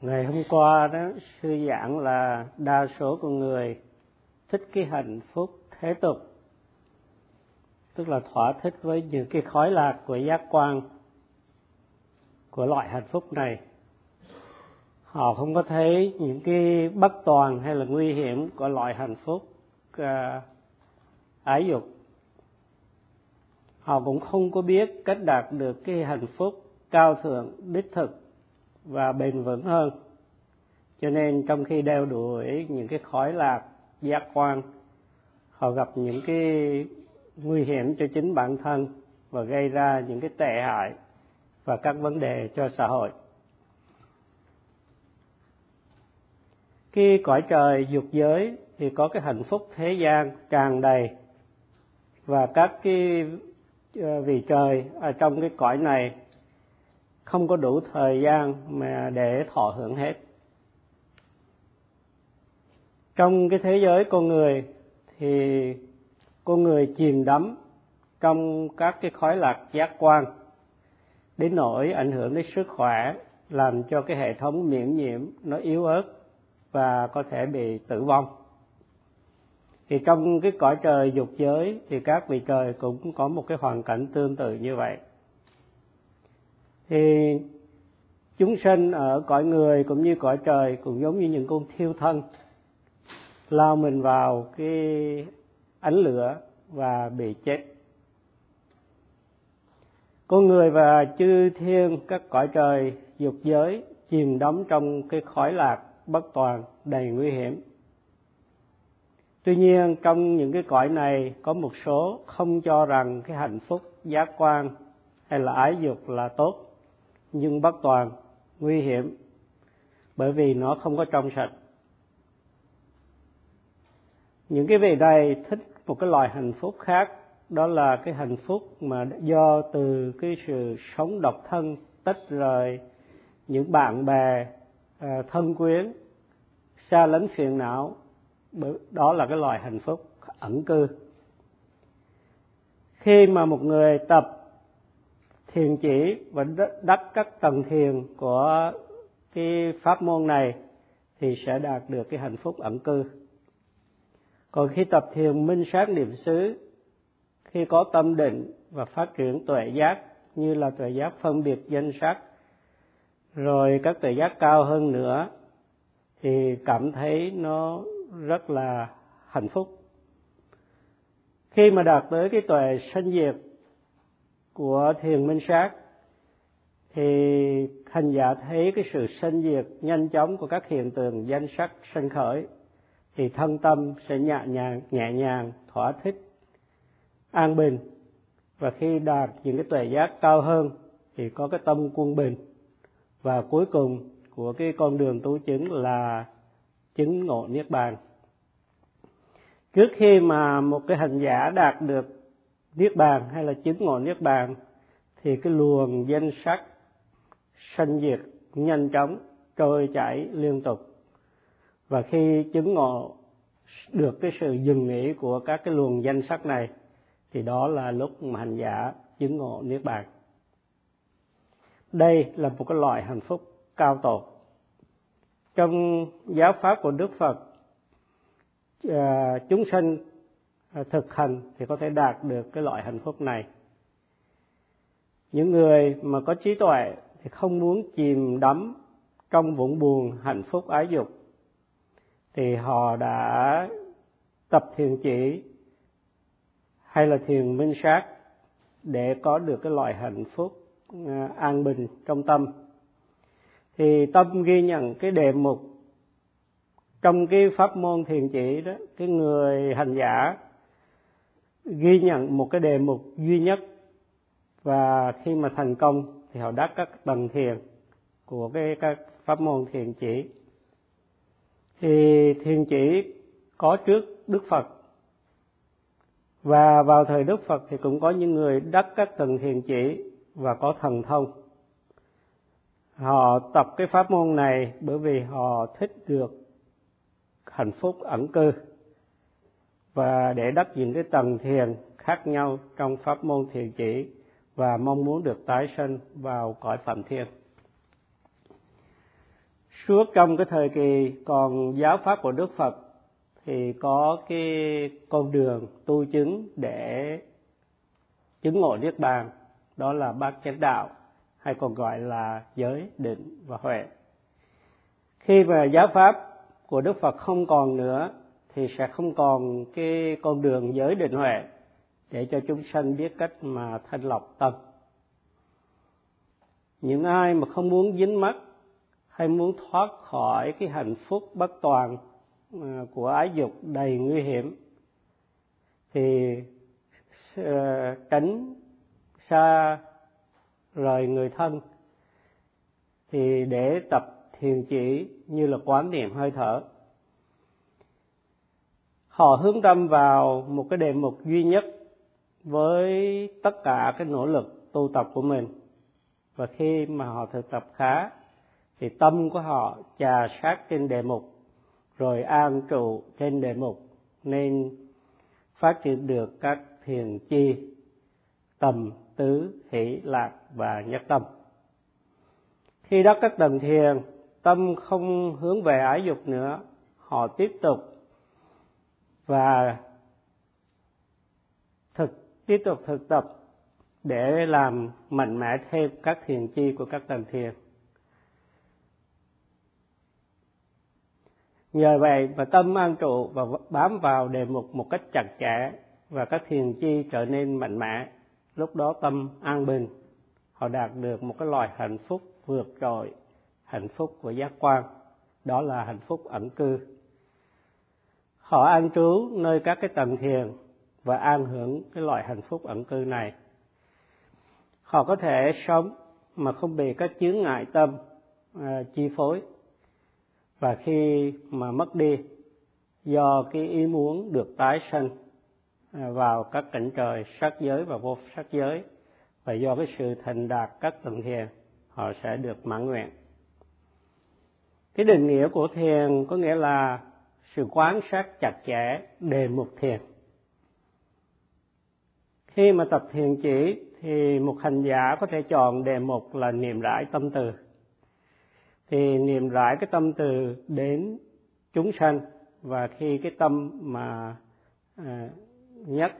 ngày hôm qua đó sư giảng là đa số con người thích cái hạnh phúc thế tục tức là thỏa thích với những cái khói lạc của giác quan của loại hạnh phúc này. Họ không có thấy những cái bất toàn hay là nguy hiểm của loại hạnh phúc uh, ái dục. Họ cũng không có biết cách đạt được cái hạnh phúc cao thượng đích thực và bền vững hơn. Cho nên trong khi đeo đuổi những cái khói lạc, giác quan, họ gặp những cái nguy hiểm cho chính bản thân và gây ra những cái tệ hại và các vấn đề cho xã hội. Khi cõi trời dục giới thì có cái hạnh phúc thế gian tràn đầy và các cái ờ, vị trời ở trong cái cõi này không có đủ thời gian mà để thọ hưởng hết. Trong cái thế giới con người thì con người chìm đắm trong các cái khói lạc giác quan đến nỗi ảnh hưởng đến sức khỏe, làm cho cái hệ thống miễn nhiễm nó yếu ớt và có thể bị tử vong. Thì trong cái cõi trời dục giới thì các vị trời cũng có một cái hoàn cảnh tương tự như vậy thì chúng sinh ở cõi người cũng như cõi trời cũng giống như những con thiêu thân, lao mình vào cái ánh lửa và bị chết. Con người và chư thiên các cõi trời, dục giới chìm đắm trong cái khói lạc bất toàn đầy nguy hiểm. Tuy nhiên, trong những cái cõi này có một số không cho rằng cái hạnh phúc giác quan hay là ái dục là tốt nhưng bất toàn, nguy hiểm, bởi vì nó không có trong sạch. Những cái vị này thích một cái loại hạnh phúc khác, đó là cái hạnh phúc mà do từ cái sự sống độc thân, tách rời những bạn bè à, thân quyến, xa lánh phiền não đó là cái loại hạnh phúc ẩn cư. Khi mà một người tập thiền chỉ và đắc các tầng thiền của cái pháp môn này thì sẽ đạt được cái hạnh phúc ẩn cư. Còn khi tập thiền minh sát niệm xứ, khi có tâm định và phát triển tuệ giác như là tuệ giác phân biệt danh sắc, rồi các tuệ giác cao hơn nữa, thì cảm thấy nó rất là hạnh phúc. Khi mà đạt tới cái tuệ sanh diệt của thiền minh sát, thì hành giả thấy cái sự sinh diệt nhanh chóng của các hiện tượng danh sắc sinh khởi, thì thân tâm sẽ nhẹ nhàng nhẹ nhàng, thỏa thích, an bình. Và khi đạt những cái tuệ giác cao hơn, thì có cái tâm quân bình. Và cuối cùng của cái con đường tu chứng là chứng ngộ niết bàn. Trước khi mà một cái hành giả đạt được niết bàn hay là chứng ngộ niết bàn thì cái luồng danh sắc, sanh diệt, nhanh chóng, trôi chảy liên tục. Và khi chứng ngộ được cái sự dừng nghỉ của các cái luồng danh sắc này, thì đó là lúc mà hành giả chứng ngộ niết bàn. Đây là một cái loại hạnh phúc cao tột. Trong giáo pháp của đức phật à, chúng sinh À, thực hành thì có thể đạt được cái loại hạnh phúc này. Những người mà có trí tuệ thì không muốn chìm đắm trong vũng buồn hạnh phúc ái dục, thì họ đã tập thiền chỉ hay là thiền minh sát để có được cái loại hạnh phúc à, an bình trong tâm. Thì tâm ghi nhận cái đề mục trong cái pháp môn thiền chỉ đó, cái người hành giả ghi nhận một cái đề mục duy nhất. Và khi mà thành công thì họ đắc các tầng thiền của cái, các pháp môn thiền chỉ. Thì thiền chỉ có trước đức phật. Và vào thời đức phật thì cũng có những người đắc các tầng thiền chỉ và có thần thông. Họ tập cái pháp môn này bởi vì họ thích được hạnh phúc ẩn cư và để đắc những cái tầng thiền khác nhau trong pháp môn thiền chỉ và mong muốn được tái sinh vào cõi phạm thiên. Suốt trong cái thời kỳ còn giáo pháp của Đức Phật thì có cái con đường tu chứng để chứng ngộ niết bàn, đó là bát chánh đạo, hay còn gọi là giới định và huệ. Khi mà giáo pháp của Đức Phật không còn nữa thì sẽ không còn cái con đường giới định huệ để cho chúng sanh biết cách mà thanh lọc tâm. Những ai mà không muốn dính mắc hay muốn thoát khỏi cái hạnh phúc bất toàn à, của ái dục đầy nguy hiểm, thì à, tránh xa rời người thân, thì để tập thiền chỉ như là quán niệm hơi thở họ hướng tâm vào một cái đề mục duy nhất với tất cả cái nỗ lực tu tập của mình. Và khi mà họ thực tập khá, thì tâm của họ trà sát trên đề mục, rồi an trụ trên đề mục, nên phát triển được các thiền chi tầm tứ, hỷ, lạc và nhất tâm. Khi đắc các tầng thiền, tâm không hướng về ái dục nữa, họ tiếp tục và thực, tiếp tục thực tập để làm mạnh mẽ thêm các thiền chi của các tầng thiền. Nhờ vậy mà tâm an trụ và bám vào đề mục một cách chặt chẽ và các thiền chi trở nên mạnh mẽ, lúc đó tâm an bình. Họ đạt được một cái loài hạnh phúc vượt trội, hạnh phúc của giác quan. Đó là hạnh phúc ẩn cư họ an trú nơi các cái tầng thiền và an hưởng cái loại hạnh phúc ẩn cư này. Họ có thể sống mà không bị các chướng ngại tâm à, chi phối. Và khi mà mất đi do cái ý muốn được tái sinh à, vào các cảnh trời sắc giới và vô sắc giới và do cái sự thành đạt các tầng thiền họ sẽ được mãn nguyện. Cái định nghĩa của thiền có nghĩa là sự quán sát chặt chẽ đề mục thiền. Khi mà tập thiền chỉ thì một hành giả có thể chọn đề mục là niệm rải tâm từ. Thì niệm rải cái tâm từ đến chúng sanh và khi cái tâm mà à, nhất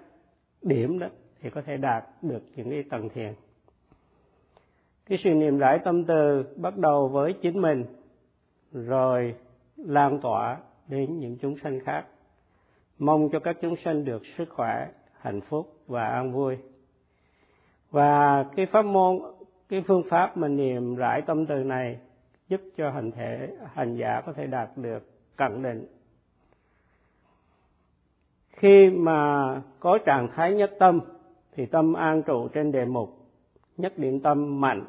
điểm đó thì có thể đạt được những cái tầng thiền cái sự niệm rải tâm từ bắt đầu với chính mình rồi lan tỏa đến những chúng sanh khác. Mong cho các chúng sanh được sức khỏe, hạnh phúc và an vui. Và cái pháp môn, cái phương pháp mà niệm rải tâm từ này giúp cho hành thể, hành giả có thể đạt được cận định. Khi mà có trạng thái nhất tâm, thì tâm an trụ trên đề mục, nhất điểm tâm mạnh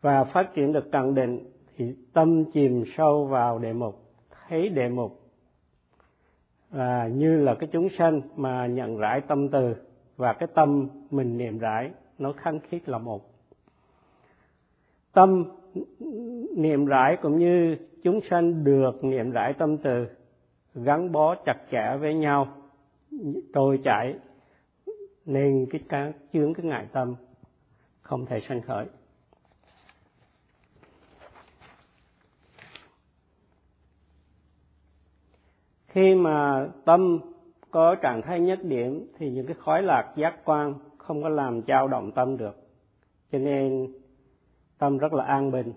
và phát triển được cận định, thì tâm chìm sâu vào đề mục thấy đề mục. Và như là cái chúng sanh mà nhận rải tâm từ và cái tâm mình niệm rải, nó khăng khít là một. Tâm niệm rải cũng như chúng sanh được niệm rải tâm từ, gắn bó chặt chẽ với nhau, trôi chảy, nên cái cá chướng cái ngại tâm không thể sanh khởi. Khi mà tâm có trạng thái nhất điểm thì những cái khói lạc giác quan không có làm dao động tâm được. Cho nên tâm rất là an bình.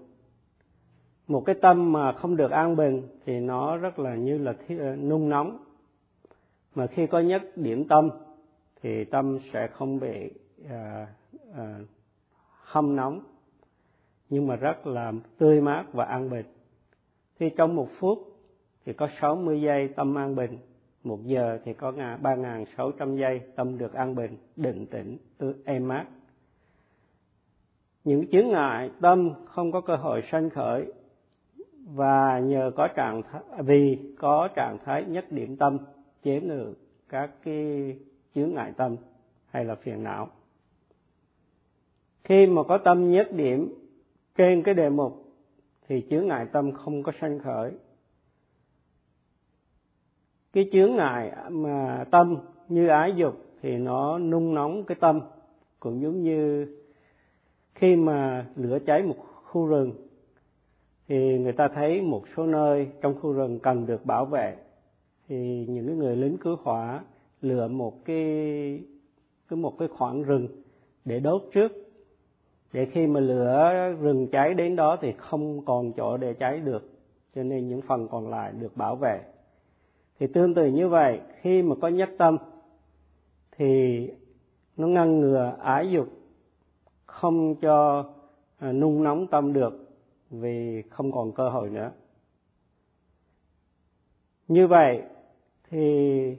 Một cái tâm mà không được an bình thì nó rất là như là ờ, nung nóng. Mà khi có nhất điểm tâm thì tâm sẽ không bị à, à, hâm nóng nhưng mà rất là tươi mát và an bình. Thì trong một phút thì có 60 giây tâm an bình một giờ thì có 3.600 giây tâm được an bình định tĩnh êm mát. Những chướng ngại tâm không có cơ hội sanh khởi và nhờ có trạng thái, vì có trạng thái nhất điểm tâm chế ngự các cái chướng ngại tâm hay là phiền não. Khi mà có tâm nhất điểm trên cái đề mục thì chướng ngại tâm không có sanh khởi cái chướng ngại mà tâm như ái dục thì nó nung nóng cái tâm. Cũng giống như khi mà lửa cháy một khu rừng, thì người ta thấy một số nơi trong khu rừng cần được bảo vệ. Thì những người lính cứu hỏa lựa một cái cái một cái khoảng rừng để đốt trước. Để khi mà lửa rừng cháy đến đó thì không còn chỗ để cháy được, cho nên những phần còn lại được bảo vệ thì tương tự như vậy, khi mà có nhất tâm, thì nó ngăn ngừa ái dục, không cho à, nung nóng tâm được vì không còn cơ hội nữa. Như vậy thì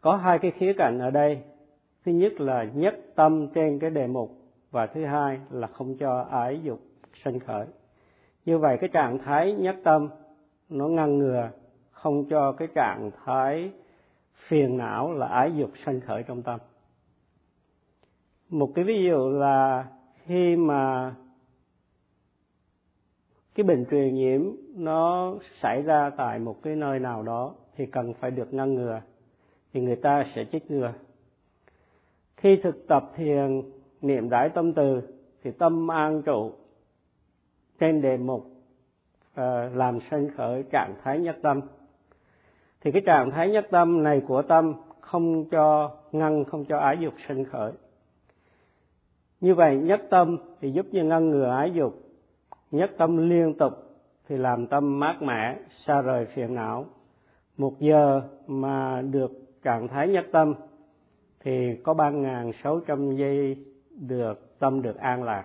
có hai cái khía cạnh ở đây. Thứ nhất là nhất tâm trên cái đề mục và thứ hai là không cho ái dục sinh khởi. Như vậy cái trạng thái nhất tâm nó ngăn ngừa không cho cái trạng thái phiền não là ái dục sanh khởi trong tâm. Một cái ví dụ là khi mà cái bệnh truyền nhiễm nó xảy ra tại một cái nơi nào đó thì cần phải được ngăn ngừa, thì người ta sẽ chích ngừa. Khi thực tập thiền, niệm đại tâm từ, thì tâm an trụ trên đề mục ờ, làm sanh khởi trạng thái nhất tâm thì cái trạng thái nhất tâm này của tâm không cho ngăn, không cho ái dục sinh khởi. Như vậy, nhất tâm thì giúp như ngăn ngừa ái dục. Nhất tâm liên tục thì làm tâm mát mẻ, xa rời phiền não. Một giờ mà được trạng thái nhất tâm thì có ba ngàn sáu trăm giây được tâm được an lạc.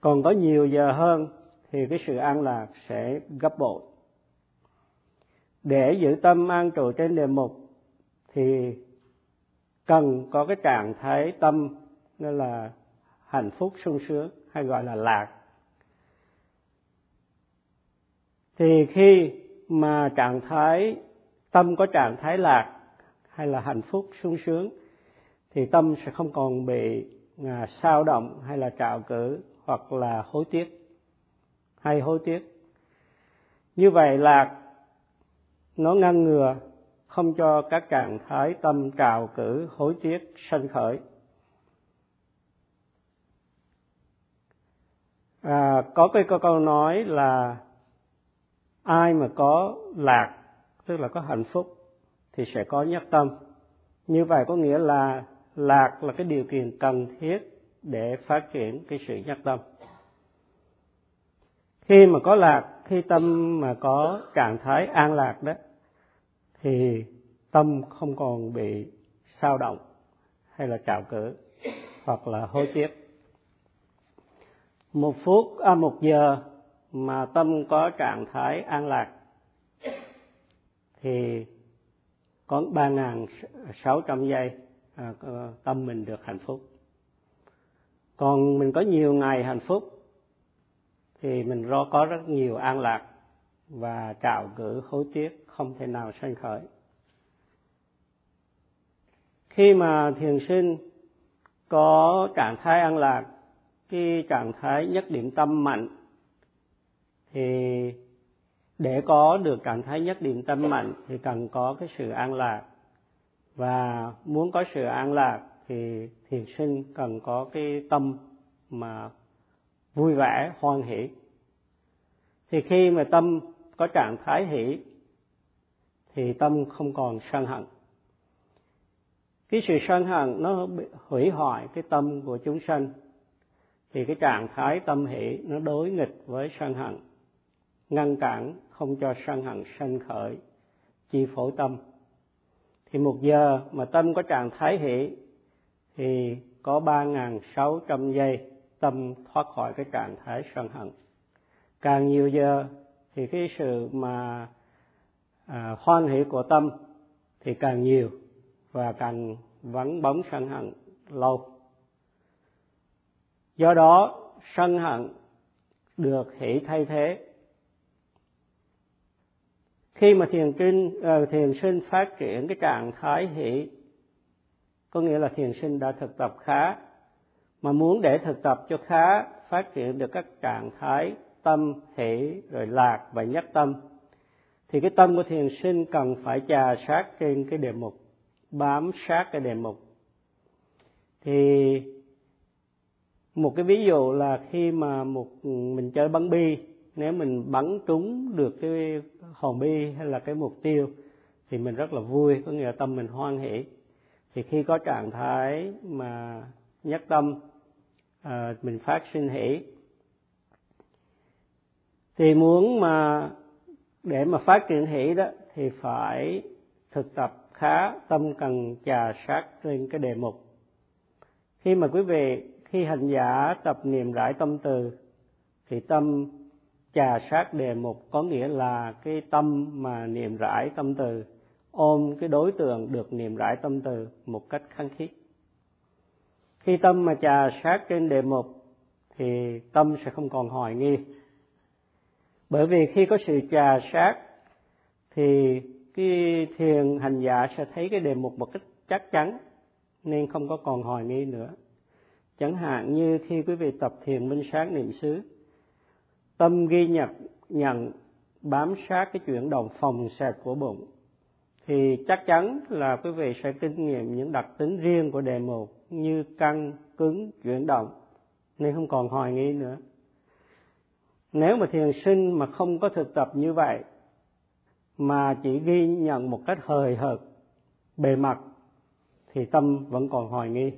Còn có nhiều giờ hơn thì cái sự an lạc sẽ gấp bội để giữ tâm an trụ trên đề mục thì cần có cái trạng thái tâm như là hạnh phúc sung sướng hay gọi là lạc. Thì khi mà trạng thái tâm có trạng thái lạc hay là hạnh phúc sung sướng thì tâm sẽ không còn bị à, sao động hay là trạo cử hoặc là hối tiếc hay hối tiếc. Như vậy lạc nó ngăn ngừa không cho các trạng thái tâm trào cử hối tiếc sân khởi. À, có cái câu, câu nói là ai mà có lạc tức là có hạnh phúc thì sẽ có nhất tâm. Như vậy có nghĩa là lạc là cái điều kiện cần thiết để phát triển cái sự nhất tâm. Khi mà có lạc khi tâm mà có trạng thái an lạc đó thì tâm không còn bị sao động hay là trào cử hoặc là hối tiếc. Một phút à một giờ mà tâm có trạng thái an lạc thì có ba ngàn sáu trăm giây à, tâm mình được hạnh phúc. Còn mình có nhiều ngày hạnh phúc thì mình có rất nhiều an lạc và trào cử hối tiếc không thể nào sanh khởi. Khi mà thiền sinh có trạng thái an lạc, cái trạng thái nhất điểm tâm mạnh, thì để có được trạng thái nhất điểm tâm mạnh thì cần có cái sự an lạc. Và muốn có sự an lạc thì thiền sinh cần có cái tâm mà vui vẻ, hoan hỷ. Thì khi mà tâm có trạng thái hỷ thì tâm không còn sân hận. Cái sự sân hận nó hủy hoại cái tâm của chúng sanh, thì cái trạng thái tâm hỷ nó đối nghịch với sân hận, ngăn cản không cho sân hận sanh khởi, chi phối tâm. Thì một giờ mà tâm có trạng thái hỷ, thì có ba ngàn sáu trăm giây tâm thoát khỏi cái trạng thái sân hận. Càng nhiều giờ thì cái sự mà à, hoan hỷ của tâm thì càng nhiều và càng vắng bóng sân hận lâu. Do đó sân hận được hỷ thay thế. Khi mà thiền sinh uh, à, thiền sinh phát triển cái trạng thái hỷ có nghĩa là thiền sinh đã thực tập khá mà muốn để thực tập cho khá phát triển được các trạng thái tâm hỷ rồi lạc và nhất tâm thì cái tâm của thiền sinh cần phải trà sát trên cái đề mục bám sát cái đề mục. Thì một cái ví dụ là khi mà một mình chơi bắn bi nếu mình bắn trúng được cái hòn bi hay là cái mục tiêu thì mình rất là vui có nghĩa là tâm mình hoan hỷ. Thì khi có trạng thái mà nhất tâm à, mình phát sinh hỷ thì muốn mà để mà phát triển hỷ đó, thì phải thực tập khá tâm cần trà sát trên cái đề mục. Khi mà quý vị, khi hành giả tập niệm rải tâm từ, thì tâm trà sát đề mục có nghĩa là cái tâm mà niệm rải tâm từ, ôm cái đối tượng được niệm rải tâm từ một cách khăng khít. Khi tâm mà trà sát trên đề mục, thì tâm sẽ không còn hoài nghi bởi vì khi có sự trà sát, thì cái thiền hành giả sẽ thấy cái đề mục một cách chắc chắn, nên không có còn hoài nghi nữa. Chẳng hạn như khi quý vị tập thiền minh sáng niệm xứ, tâm ghi nhận nhận, bám sát cái chuyển động phòng sạch của bụng, thì chắc chắn là quý vị sẽ kinh nghiệm những đặc tính riêng của đề mục như căng, cứng, chuyển động, nên không còn hoài nghi nữa nếu mà thiền sinh mà không có thực tập như vậy, mà chỉ ghi nhận một cách hời hợt, bề mặt, thì tâm vẫn còn hoài nghi.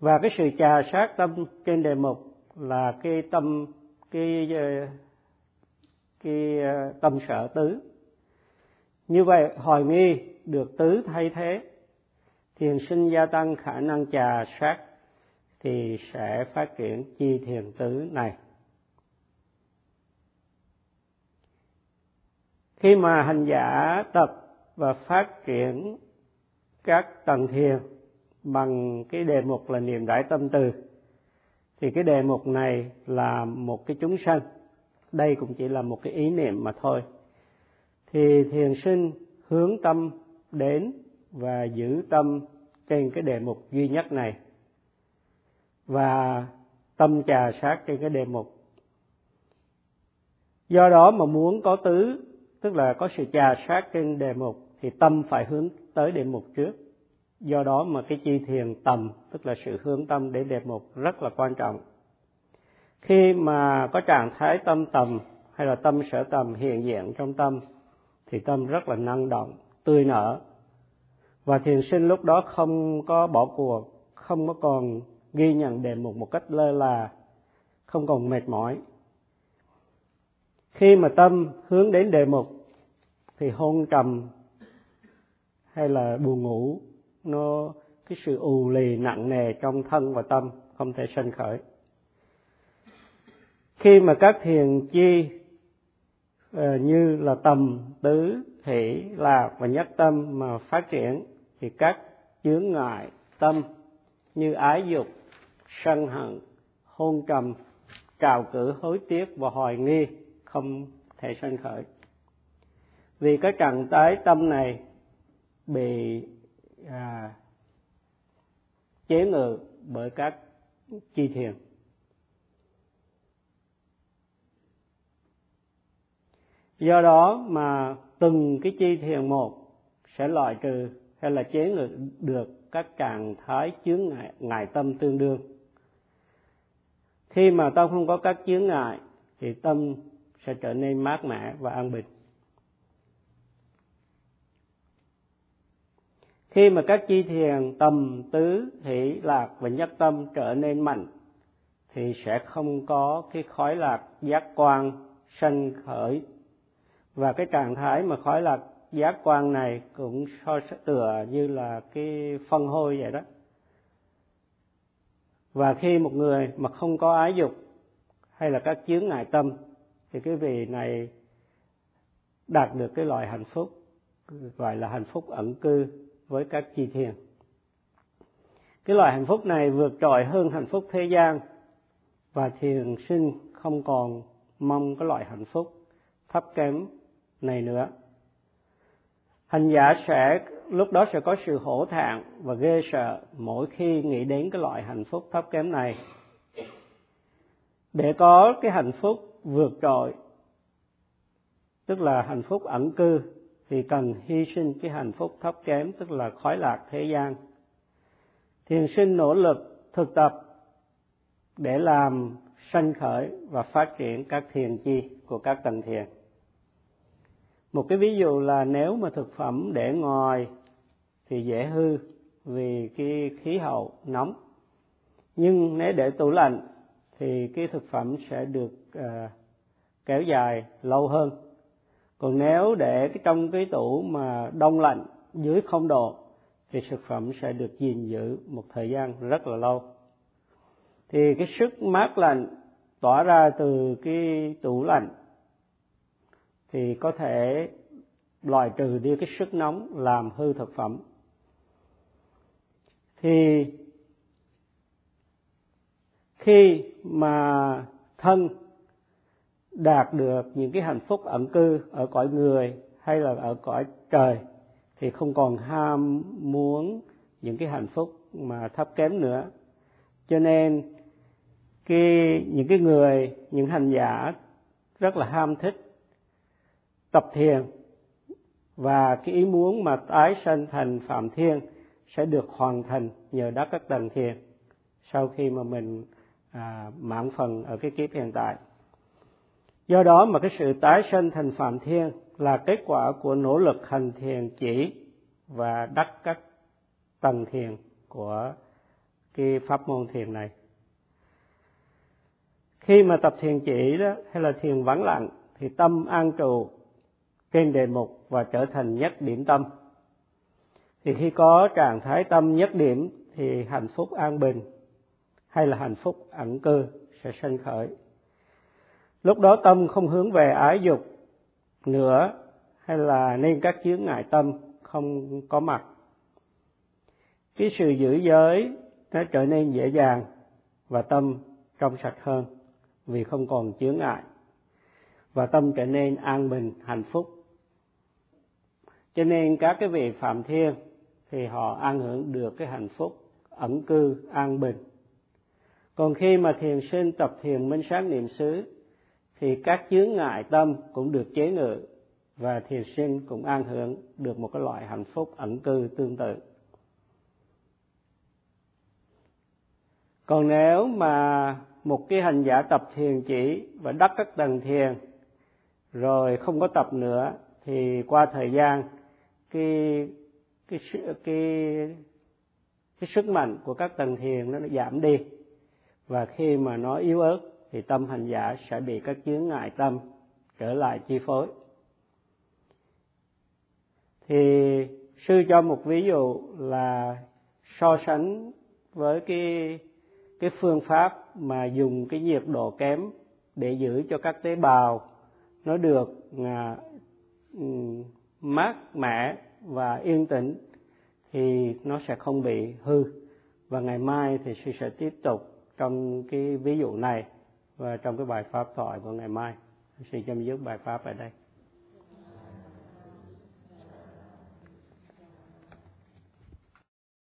Và cái sự trà sát tâm trên đề mục là cái tâm, cái ờ, cái ờ, tâm sở tứ. Như vậy, hoài nghi được tứ thay thế, thiền sinh gia tăng khả năng trà sát thì sẽ phát triển chi thiền tứ này. Khi mà hành giả tập và phát triển các tầng thiền bằng cái đề mục là niệm đại tâm từ, thì cái đề mục này là một cái chúng sanh. Đây cũng chỉ là một cái ý niệm mà thôi. Thì thiền sinh hướng tâm đến và giữ tâm trên cái đề mục duy nhất này. Và tâm trà sát trên cái đề mục. Do đó mà muốn có tứ tức là có sự trà sát trên đề mục thì tâm phải hướng tới đề mục trước. Do đó mà cái chi thiền tầm, tức là sự hướng tâm đến đề mục rất là quan trọng. Khi mà có trạng thái tâm tầm hay là tâm sở tầm hiện diện trong tâm, thì tâm rất là năng động, tươi nở. Và thiền sinh lúc đó không có bỏ cuộc, không có còn ghi nhận đề mục một cách lơ là, không còn mệt mỏi khi mà tâm hướng đến đề mục, thì hôn trầm hay là buồn ngủ, nó, cái sự ù lì nặng nề trong thân và tâm không thể sanh khởi. Khi mà các thiền chi ờ, như là tầm, tứ, hỷ, lạc và nhất tâm mà phát triển, thì các chướng ngại tâm như ái dục, sân hận, hôn trầm, trào cử hối tiếc và hoài nghi không thể sanh khởi. Vì cái trạng thái tâm này bị à, chế ngự bởi các chi thiền. Do đó mà từng cái chi thiền một sẽ loại trừ hay là chế ngự được các trạng thái chướng ngại, ngại tâm tương đương. Khi mà tâm không có các chướng ngại thì tâm sẽ trở nên mát mẻ và an bình. Khi mà các chi thiền tầm tứ, hỷ, lạc và nhất tâm trở nên mạnh, thì sẽ không có cái khói lạc giác quan sanh khởi. Và cái trạng thái mà khói lạc giác quan này cũng so tựa như là cái phân hôi vậy đó. Và khi một người mà không có ái dục hay là các chướng ngại tâm thì cái vị này đạt được cái loại hạnh phúc, gọi là hạnh phúc ẩn cư với các chi thiền. Cái loại hạnh phúc này vượt trội hơn hạnh phúc thế gian và thiền sinh không còn mong cái loại hạnh phúc thấp kém này nữa. Hành giả sẽ, lúc đó sẽ có sự hổ thẹn và ghê sợ mỗi khi nghĩ đến cái loại hạnh phúc thấp kém này. Để có cái hạnh phúc vượt trội. Tức là hạnh phúc ẩn cư thì cần hy sinh cái hạnh phúc thấp kém, tức là khói lạc thế gian. Thiền sinh nỗ lực thực tập để làm sanh khởi và phát triển các thiền chi của các tầng thiền. Một cái ví dụ là nếu mà thực phẩm để ngoài thì dễ hư vì cái khí hậu nóng. Nhưng nếu để tủ lạnh thì cái thực phẩm sẽ được à, kéo dài lâu hơn. Còn nếu để cái trong cái tủ mà đông lạnh dưới không độ thì thực phẩm sẽ được gìn giữ một thời gian rất là lâu. Thì cái sức mát lạnh tỏa ra từ cái tủ lạnh thì có thể loại trừ đi cái sức nóng làm hư thực phẩm. Thì khi mà thân đạt được những cái hạnh phúc ẩn cư ở cõi người hay là ở cõi trời, thì không còn ham muốn những cái hạnh phúc mà thấp kém nữa. Cho nên cái những cái người, những hành giả rất là ham thích tập thiền và cái ý muốn mà tái sanh thành phạm thiên sẽ được hoàn thành nhờ đắc các tầng thiền, sau khi mà mình à, mãn phần ở cái kiếp hiện tại. Do đó mà cái sự tái sinh thành phạm thiên là kết quả của nỗ lực hành thiền chỉ và đắc các tầng thiền của cái pháp môn thiền này. Khi mà tập thiền chỉ đó hay là thiền vắng lặng thì tâm an trụ trên đề mục và trở thành nhất điểm tâm. Thì khi có trạng thái tâm nhất điểm thì hạnh phúc an bình hay là hạnh phúc ẩn cư sẽ sanh khởi. Lúc đó tâm không hướng về ái dục nữa hay là nên các chướng ngại tâm không có mặt. Cái sự giữ giới nó trở nên dễ dàng và tâm trong sạch hơn vì không còn chướng ngại và tâm trở nên an bình, hạnh phúc. Cho nên các cái vị phạm thiên thì họ an hưởng được cái hạnh phúc ẩn cư, an bình còn khi mà thiền sinh tập thiền minh sát niệm xứ, thì các chướng ngại tâm cũng được chế ngự và thiền sinh cũng an hưởng được một cái loại hạnh phúc ẩn cư tương tự. Còn nếu mà một cái hành giả tập thiền chỉ và đắc các tầng thiền, rồi không có tập nữa, thì qua thời gian, cái cái cái cái sức mạnh của các tầng thiền nó giảm đi và khi mà nó yếu ớt thì tâm hành giả sẽ bị các chướng ngại tâm trở lại chi phối. Thì sư cho một ví dụ là so sánh với cái cái phương pháp mà dùng cái nhiệt độ kém để giữ cho các tế bào nó được à, mát mẻ và yên tĩnh thì nó sẽ không bị hư. Và ngày mai thì sư sẽ tiếp tục trong cái ví dụ này và trong cái bài pháp thoại của ngày mai. Sẽ chấm dứt bài pháp ở đây.